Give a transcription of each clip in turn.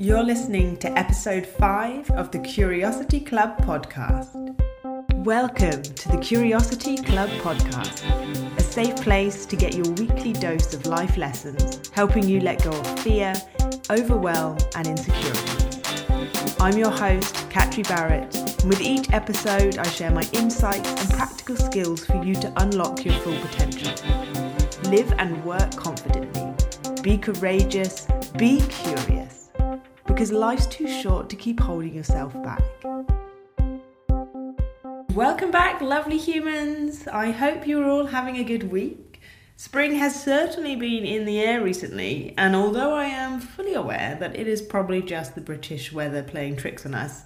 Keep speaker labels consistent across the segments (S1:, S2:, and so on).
S1: You're listening to episode 5 of the Curiosity Club podcast. Welcome to the Curiosity Club podcast, a safe place to get your weekly dose of life lessons, helping you let go of fear, overwhelm, and insecurity. I'm your host, Catri Barrett, and with each episode, I share my insights and practical skills for you to unlock your full potential. Live and work confidently. Be courageous. Be curious because life's too short to keep holding yourself back. Welcome back, lovely humans. I hope you're all having a good week. Spring has certainly been in the air recently, and although I am fully aware that it is probably just the British weather playing tricks on us,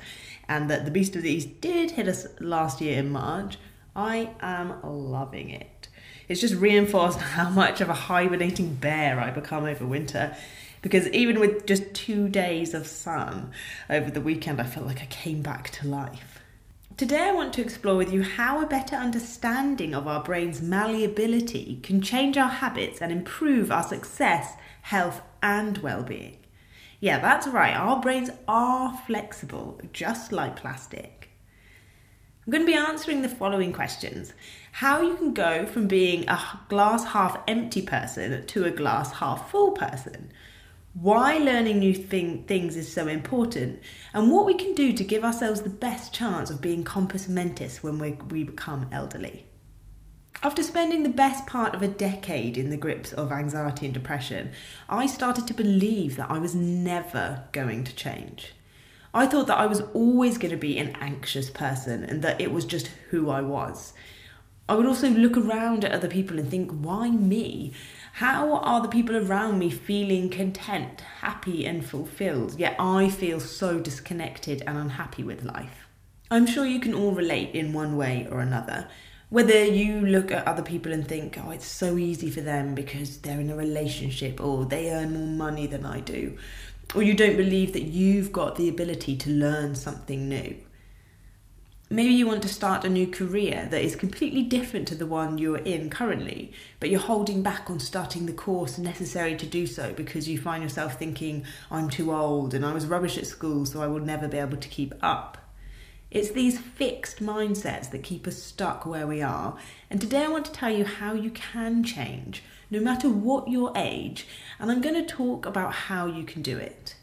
S1: and that the Beast of the East did hit us last year in March, I am loving it. It's just reinforced how much of a hibernating bear I become over winter because even with just two days of sun over the weekend, I felt like I came back to life. Today, I want to explore with you how a better understanding of our brain's malleability can change our habits and improve our success, health, and well being. Yeah, that's right, our brains are flexible, just like plastic. I'm going to be answering the following questions How you can go from being a glass half empty person to a glass half full person why learning new thing, things is so important, and what we can do to give ourselves the best chance of being compos mentis when we, we become elderly. After spending the best part of a decade in the grips of anxiety and depression, I started to believe that I was never going to change. I thought that I was always going to be an anxious person and that it was just who I was. I would also look around at other people and think, why me? How are the people around me feeling content, happy, and fulfilled? Yet I feel so disconnected and unhappy with life. I'm sure you can all relate in one way or another. Whether you look at other people and think, oh, it's so easy for them because they're in a relationship or they earn more money than I do, or you don't believe that you've got the ability to learn something new. Maybe you want to start a new career that is completely different to the one you're in currently, but you're holding back on starting the course necessary to do so because you find yourself thinking, I'm too old and I was rubbish at school, so I will never be able to keep up. It's these fixed mindsets that keep us stuck where we are, and today I want to tell you how you can change, no matter what your age, and I'm going to talk about how you can do it.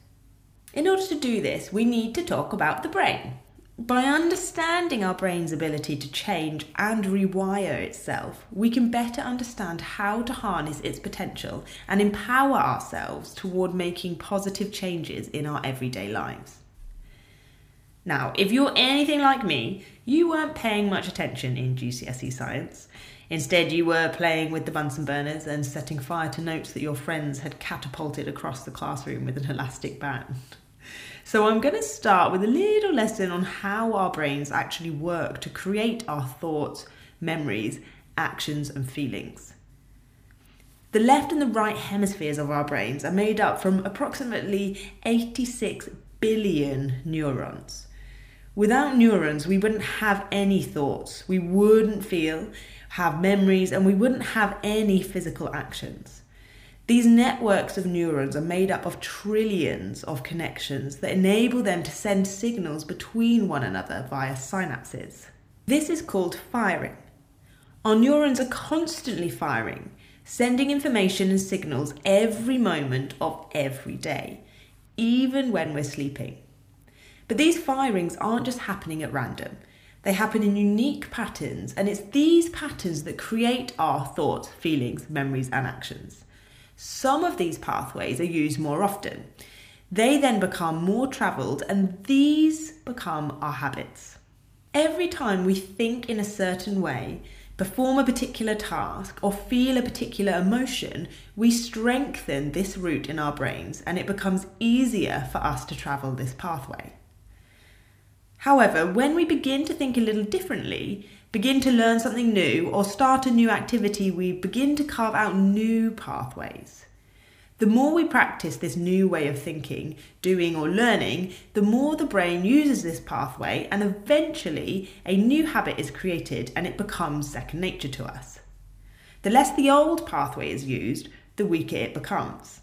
S1: In order to do this, we need to talk about the brain. By understanding our brain's ability to change and rewire itself, we can better understand how to harness its potential and empower ourselves toward making positive changes in our everyday lives. Now, if you're anything like me, you weren't paying much attention in GCSE science. Instead, you were playing with the Bunsen burners and setting fire to notes that your friends had catapulted across the classroom with an elastic band. So, I'm going to start with a little lesson on how our brains actually work to create our thoughts, memories, actions, and feelings. The left and the right hemispheres of our brains are made up from approximately 86 billion neurons. Without neurons, we wouldn't have any thoughts, we wouldn't feel, have memories, and we wouldn't have any physical actions. These networks of neurons are made up of trillions of connections that enable them to send signals between one another via synapses. This is called firing. Our neurons are constantly firing, sending information and signals every moment of every day, even when we're sleeping. But these firings aren't just happening at random. They happen in unique patterns, and it's these patterns that create our thoughts, feelings, memories, and actions. Some of these pathways are used more often. They then become more travelled, and these become our habits. Every time we think in a certain way, perform a particular task, or feel a particular emotion, we strengthen this route in our brains and it becomes easier for us to travel this pathway. However, when we begin to think a little differently, begin to learn something new, or start a new activity, we begin to carve out new pathways. The more we practice this new way of thinking, doing, or learning, the more the brain uses this pathway, and eventually a new habit is created and it becomes second nature to us. The less the old pathway is used, the weaker it becomes.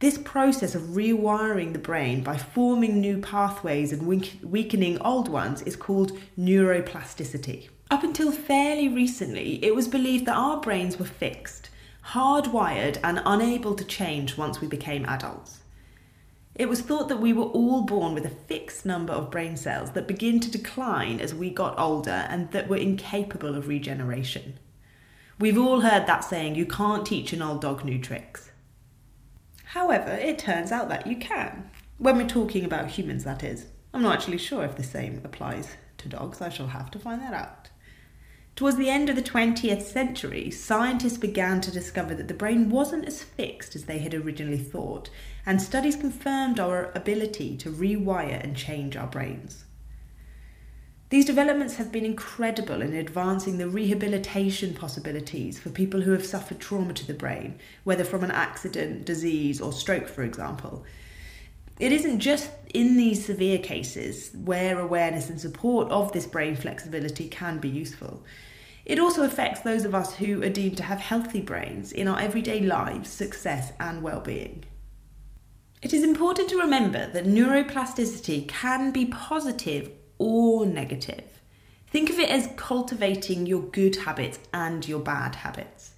S1: This process of rewiring the brain by forming new pathways and weakening old ones is called neuroplasticity. Up until fairly recently, it was believed that our brains were fixed, hardwired, and unable to change once we became adults. It was thought that we were all born with a fixed number of brain cells that begin to decline as we got older and that were incapable of regeneration. We've all heard that saying, you can't teach an old dog new tricks. However, it turns out that you can. When we're talking about humans, that is. I'm not actually sure if the same applies to dogs. I shall have to find that out. Towards the end of the 20th century, scientists began to discover that the brain wasn't as fixed as they had originally thought, and studies confirmed our ability to rewire and change our brains. These developments have been incredible in advancing the rehabilitation possibilities for people who have suffered trauma to the brain, whether from an accident, disease, or stroke, for example. It isn't just in these severe cases where awareness and support of this brain flexibility can be useful. It also affects those of us who are deemed to have healthy brains in our everyday lives, success, and well being. It is important to remember that neuroplasticity can be positive or negative. Think of it as cultivating your good habits and your bad habits.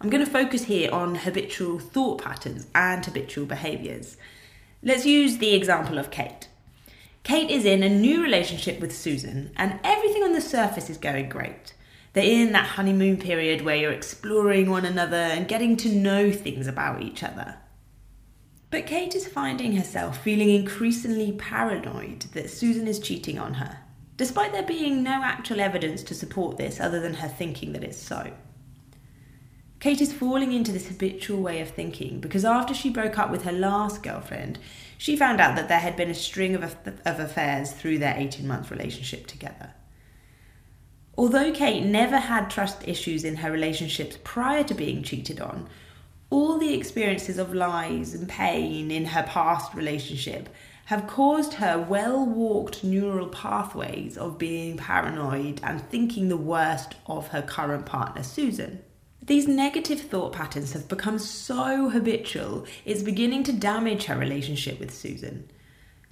S1: I'm going to focus here on habitual thought patterns and habitual behaviours. Let's use the example of Kate. Kate is in a new relationship with Susan, and everything on the surface is going great. They're in that honeymoon period where you're exploring one another and getting to know things about each other. But Kate is finding herself feeling increasingly paranoid that Susan is cheating on her, despite there being no actual evidence to support this other than her thinking that it's so. Kate is falling into this habitual way of thinking because after she broke up with her last girlfriend, she found out that there had been a string of, of affairs through their 18 month relationship together. Although Kate never had trust issues in her relationships prior to being cheated on, all the experiences of lies and pain in her past relationship have caused her well walked neural pathways of being paranoid and thinking the worst of her current partner, Susan. These negative thought patterns have become so habitual, it's beginning to damage her relationship with Susan.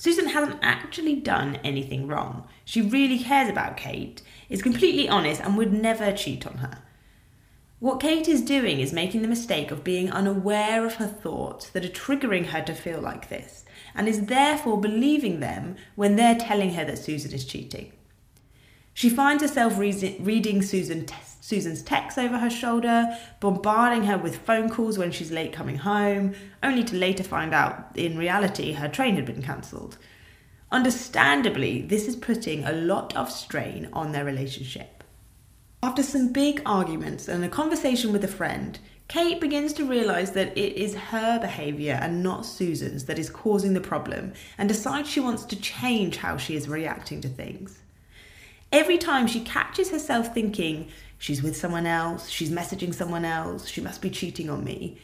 S1: Susan hasn't actually done anything wrong. She really cares about Kate, is completely honest, and would never cheat on her. What Kate is doing is making the mistake of being unaware of her thoughts that are triggering her to feel like this, and is therefore believing them when they're telling her that Susan is cheating. She finds herself re- reading Susan te- Susan's texts over her shoulder, bombarding her with phone calls when she's late coming home, only to later find out in reality her train had been cancelled. Understandably, this is putting a lot of strain on their relationship. After some big arguments and a conversation with a friend, Kate begins to realise that it is her behaviour and not Susan's that is causing the problem and decides she wants to change how she is reacting to things. Every time she catches herself thinking, she's with someone else, she's messaging someone else, she must be cheating on me,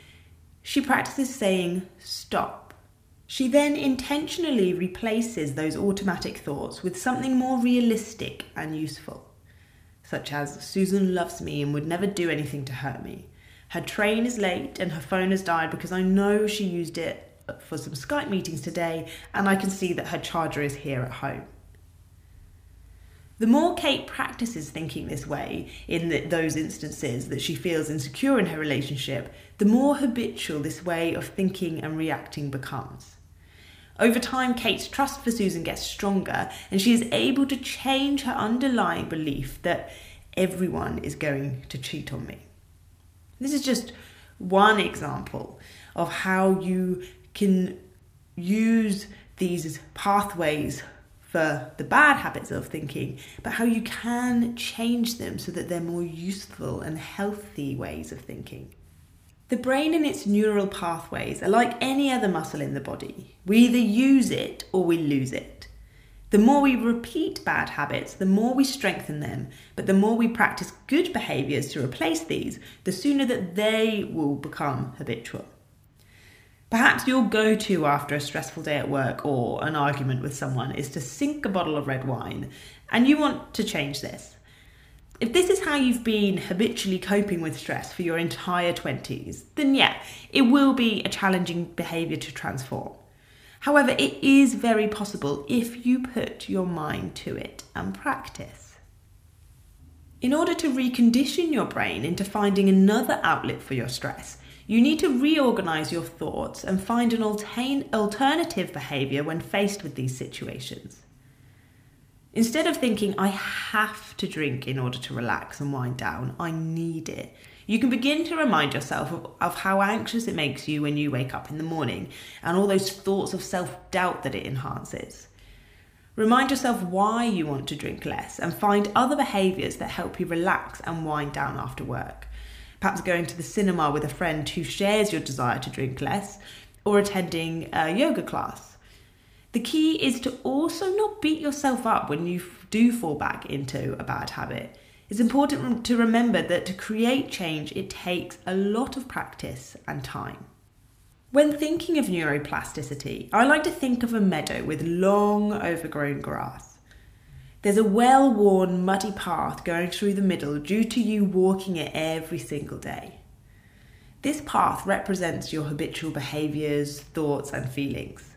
S1: she practices saying, stop. She then intentionally replaces those automatic thoughts with something more realistic and useful such as Susan loves me and would never do anything to hurt me. Her train is late and her phone has died because I know she used it for some Skype meetings today and I can see that her charger is here at home. The more Kate practices thinking this way in the, those instances that she feels insecure in her relationship, the more habitual this way of thinking and reacting becomes. Over time, Kate's trust for Susan gets stronger, and she is able to change her underlying belief that everyone is going to cheat on me. This is just one example of how you can use these pathways for the bad habits of thinking, but how you can change them so that they're more useful and healthy ways of thinking. The brain and its neural pathways are like any other muscle in the body. We either use it or we lose it. The more we repeat bad habits, the more we strengthen them, but the more we practice good behaviours to replace these, the sooner that they will become habitual. Perhaps your go to after a stressful day at work or an argument with someone is to sink a bottle of red wine, and you want to change this. If this is how you've been habitually coping with stress for your entire 20s, then yeah, it will be a challenging behaviour to transform. However, it is very possible if you put your mind to it and practice. In order to recondition your brain into finding another outlet for your stress, you need to reorganize your thoughts and find an alternative behavior when faced with these situations. Instead of thinking, I have to drink in order to relax and wind down, I need it, you can begin to remind yourself of, of how anxious it makes you when you wake up in the morning and all those thoughts of self doubt that it enhances. Remind yourself why you want to drink less and find other behaviours that help you relax and wind down after work. Perhaps going to the cinema with a friend who shares your desire to drink less or attending a yoga class. The key is to also not beat yourself up when you do fall back into a bad habit. It's important to remember that to create change, it takes a lot of practice and time. When thinking of neuroplasticity, I like to think of a meadow with long, overgrown grass. There's a well worn, muddy path going through the middle due to you walking it every single day. This path represents your habitual behaviours, thoughts, and feelings.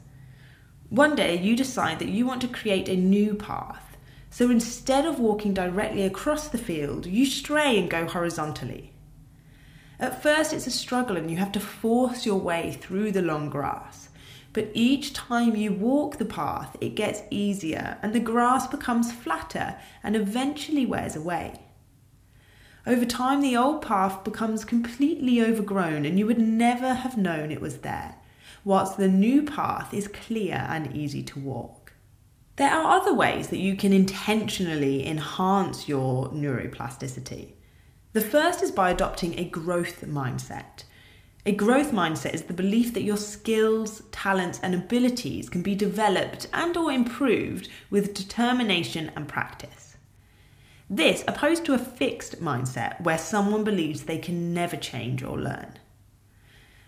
S1: One day you decide that you want to create a new path. So instead of walking directly across the field, you stray and go horizontally. At first, it's a struggle and you have to force your way through the long grass. But each time you walk the path, it gets easier and the grass becomes flatter and eventually wears away. Over time, the old path becomes completely overgrown and you would never have known it was there whilst the new path is clear and easy to walk. There are other ways that you can intentionally enhance your neuroplasticity. The first is by adopting a growth mindset. A growth mindset is the belief that your skills, talents and abilities can be developed and or improved with determination and practice. This opposed to a fixed mindset where someone believes they can never change or learn.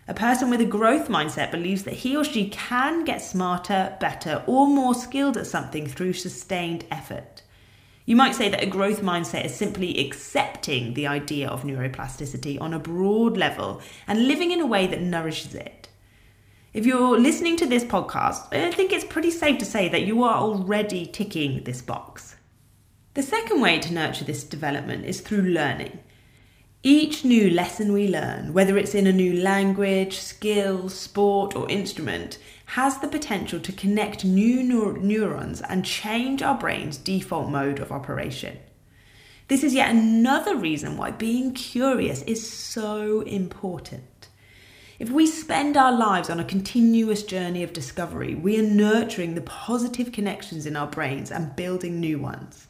S1: A person with a growth mindset believes that he or she can get smarter, better, or more skilled at something through sustained effort. You might say that a growth mindset is simply accepting the idea of neuroplasticity on a broad level and living in a way that nourishes it. If you're listening to this podcast, I think it's pretty safe to say that you are already ticking this box. The second way to nurture this development is through learning. Each new lesson we learn, whether it's in a new language, skill, sport, or instrument, has the potential to connect new neur- neurons and change our brain's default mode of operation. This is yet another reason why being curious is so important. If we spend our lives on a continuous journey of discovery, we are nurturing the positive connections in our brains and building new ones.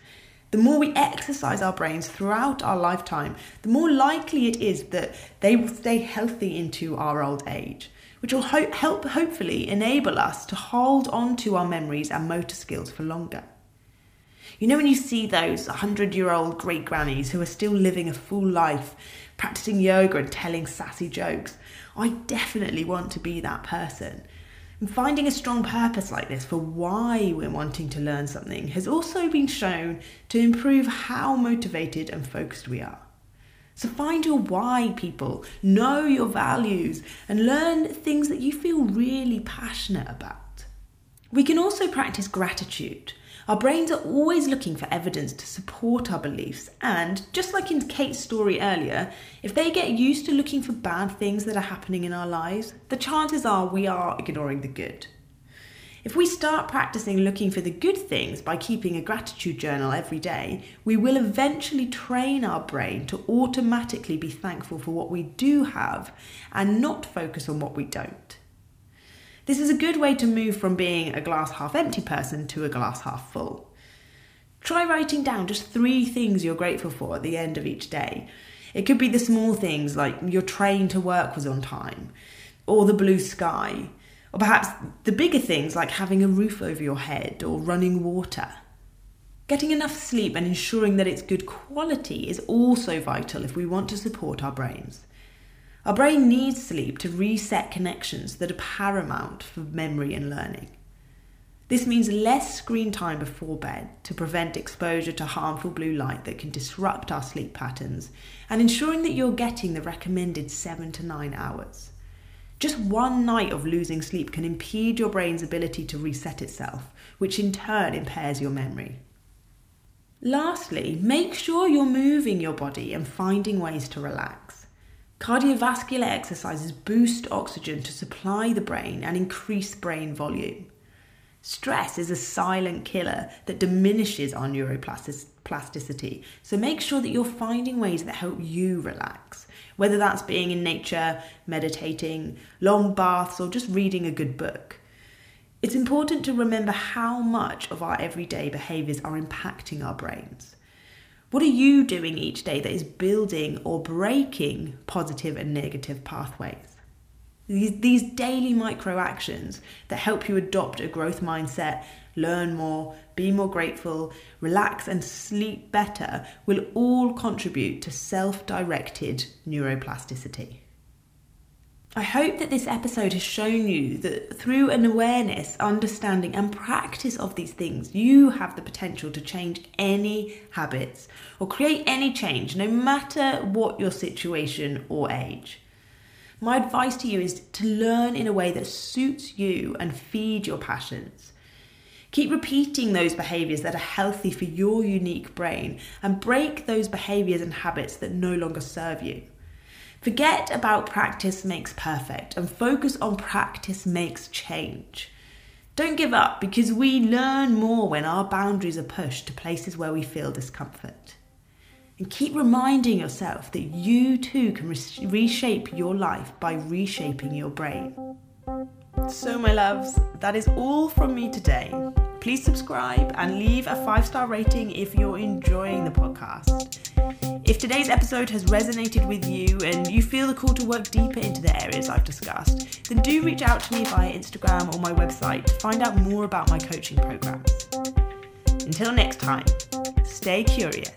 S1: The more we exercise our brains throughout our lifetime, the more likely it is that they will stay healthy into our old age, which will ho- help hopefully enable us to hold on to our memories and motor skills for longer. You know, when you see those 100 year old great grannies who are still living a full life, practicing yoga and telling sassy jokes, I definitely want to be that person. And finding a strong purpose like this for why we're wanting to learn something has also been shown to improve how motivated and focused we are. So find your why, people, know your values, and learn things that you feel really passionate about. We can also practice gratitude our brains are always looking for evidence to support our beliefs, and just like in Kate's story earlier, if they get used to looking for bad things that are happening in our lives, the chances are we are ignoring the good. If we start practicing looking for the good things by keeping a gratitude journal every day, we will eventually train our brain to automatically be thankful for what we do have and not focus on what we don't. This is a good way to move from being a glass half empty person to a glass half full. Try writing down just three things you're grateful for at the end of each day. It could be the small things like your train to work was on time, or the blue sky, or perhaps the bigger things like having a roof over your head or running water. Getting enough sleep and ensuring that it's good quality is also vital if we want to support our brains. Our brain needs sleep to reset connections that are paramount for memory and learning. This means less screen time before bed to prevent exposure to harmful blue light that can disrupt our sleep patterns and ensuring that you're getting the recommended 7 to 9 hours. Just one night of losing sleep can impede your brain's ability to reset itself, which in turn impairs your memory. Lastly, make sure you're moving your body and finding ways to relax. Cardiovascular exercises boost oxygen to supply the brain and increase brain volume. Stress is a silent killer that diminishes our neuroplasticity, so make sure that you're finding ways that help you relax, whether that's being in nature, meditating, long baths, or just reading a good book. It's important to remember how much of our everyday behaviours are impacting our brains. What are you doing each day that is building or breaking positive and negative pathways? These, these daily micro actions that help you adopt a growth mindset, learn more, be more grateful, relax, and sleep better will all contribute to self directed neuroplasticity. I hope that this episode has shown you that through an awareness, understanding, and practice of these things, you have the potential to change any habits or create any change, no matter what your situation or age. My advice to you is to learn in a way that suits you and feed your passions. Keep repeating those behaviors that are healthy for your unique brain and break those behaviors and habits that no longer serve you. Forget about practice makes perfect and focus on practice makes change. Don't give up because we learn more when our boundaries are pushed to places where we feel discomfort. And keep reminding yourself that you too can reshape your life by reshaping your brain. So, my loves, that is all from me today. Please subscribe and leave a five star rating if you're enjoying the podcast. If today's episode has resonated with you and you feel the call to work deeper into the areas I've discussed, then do reach out to me via Instagram or my website to find out more about my coaching programs. Until next time, stay curious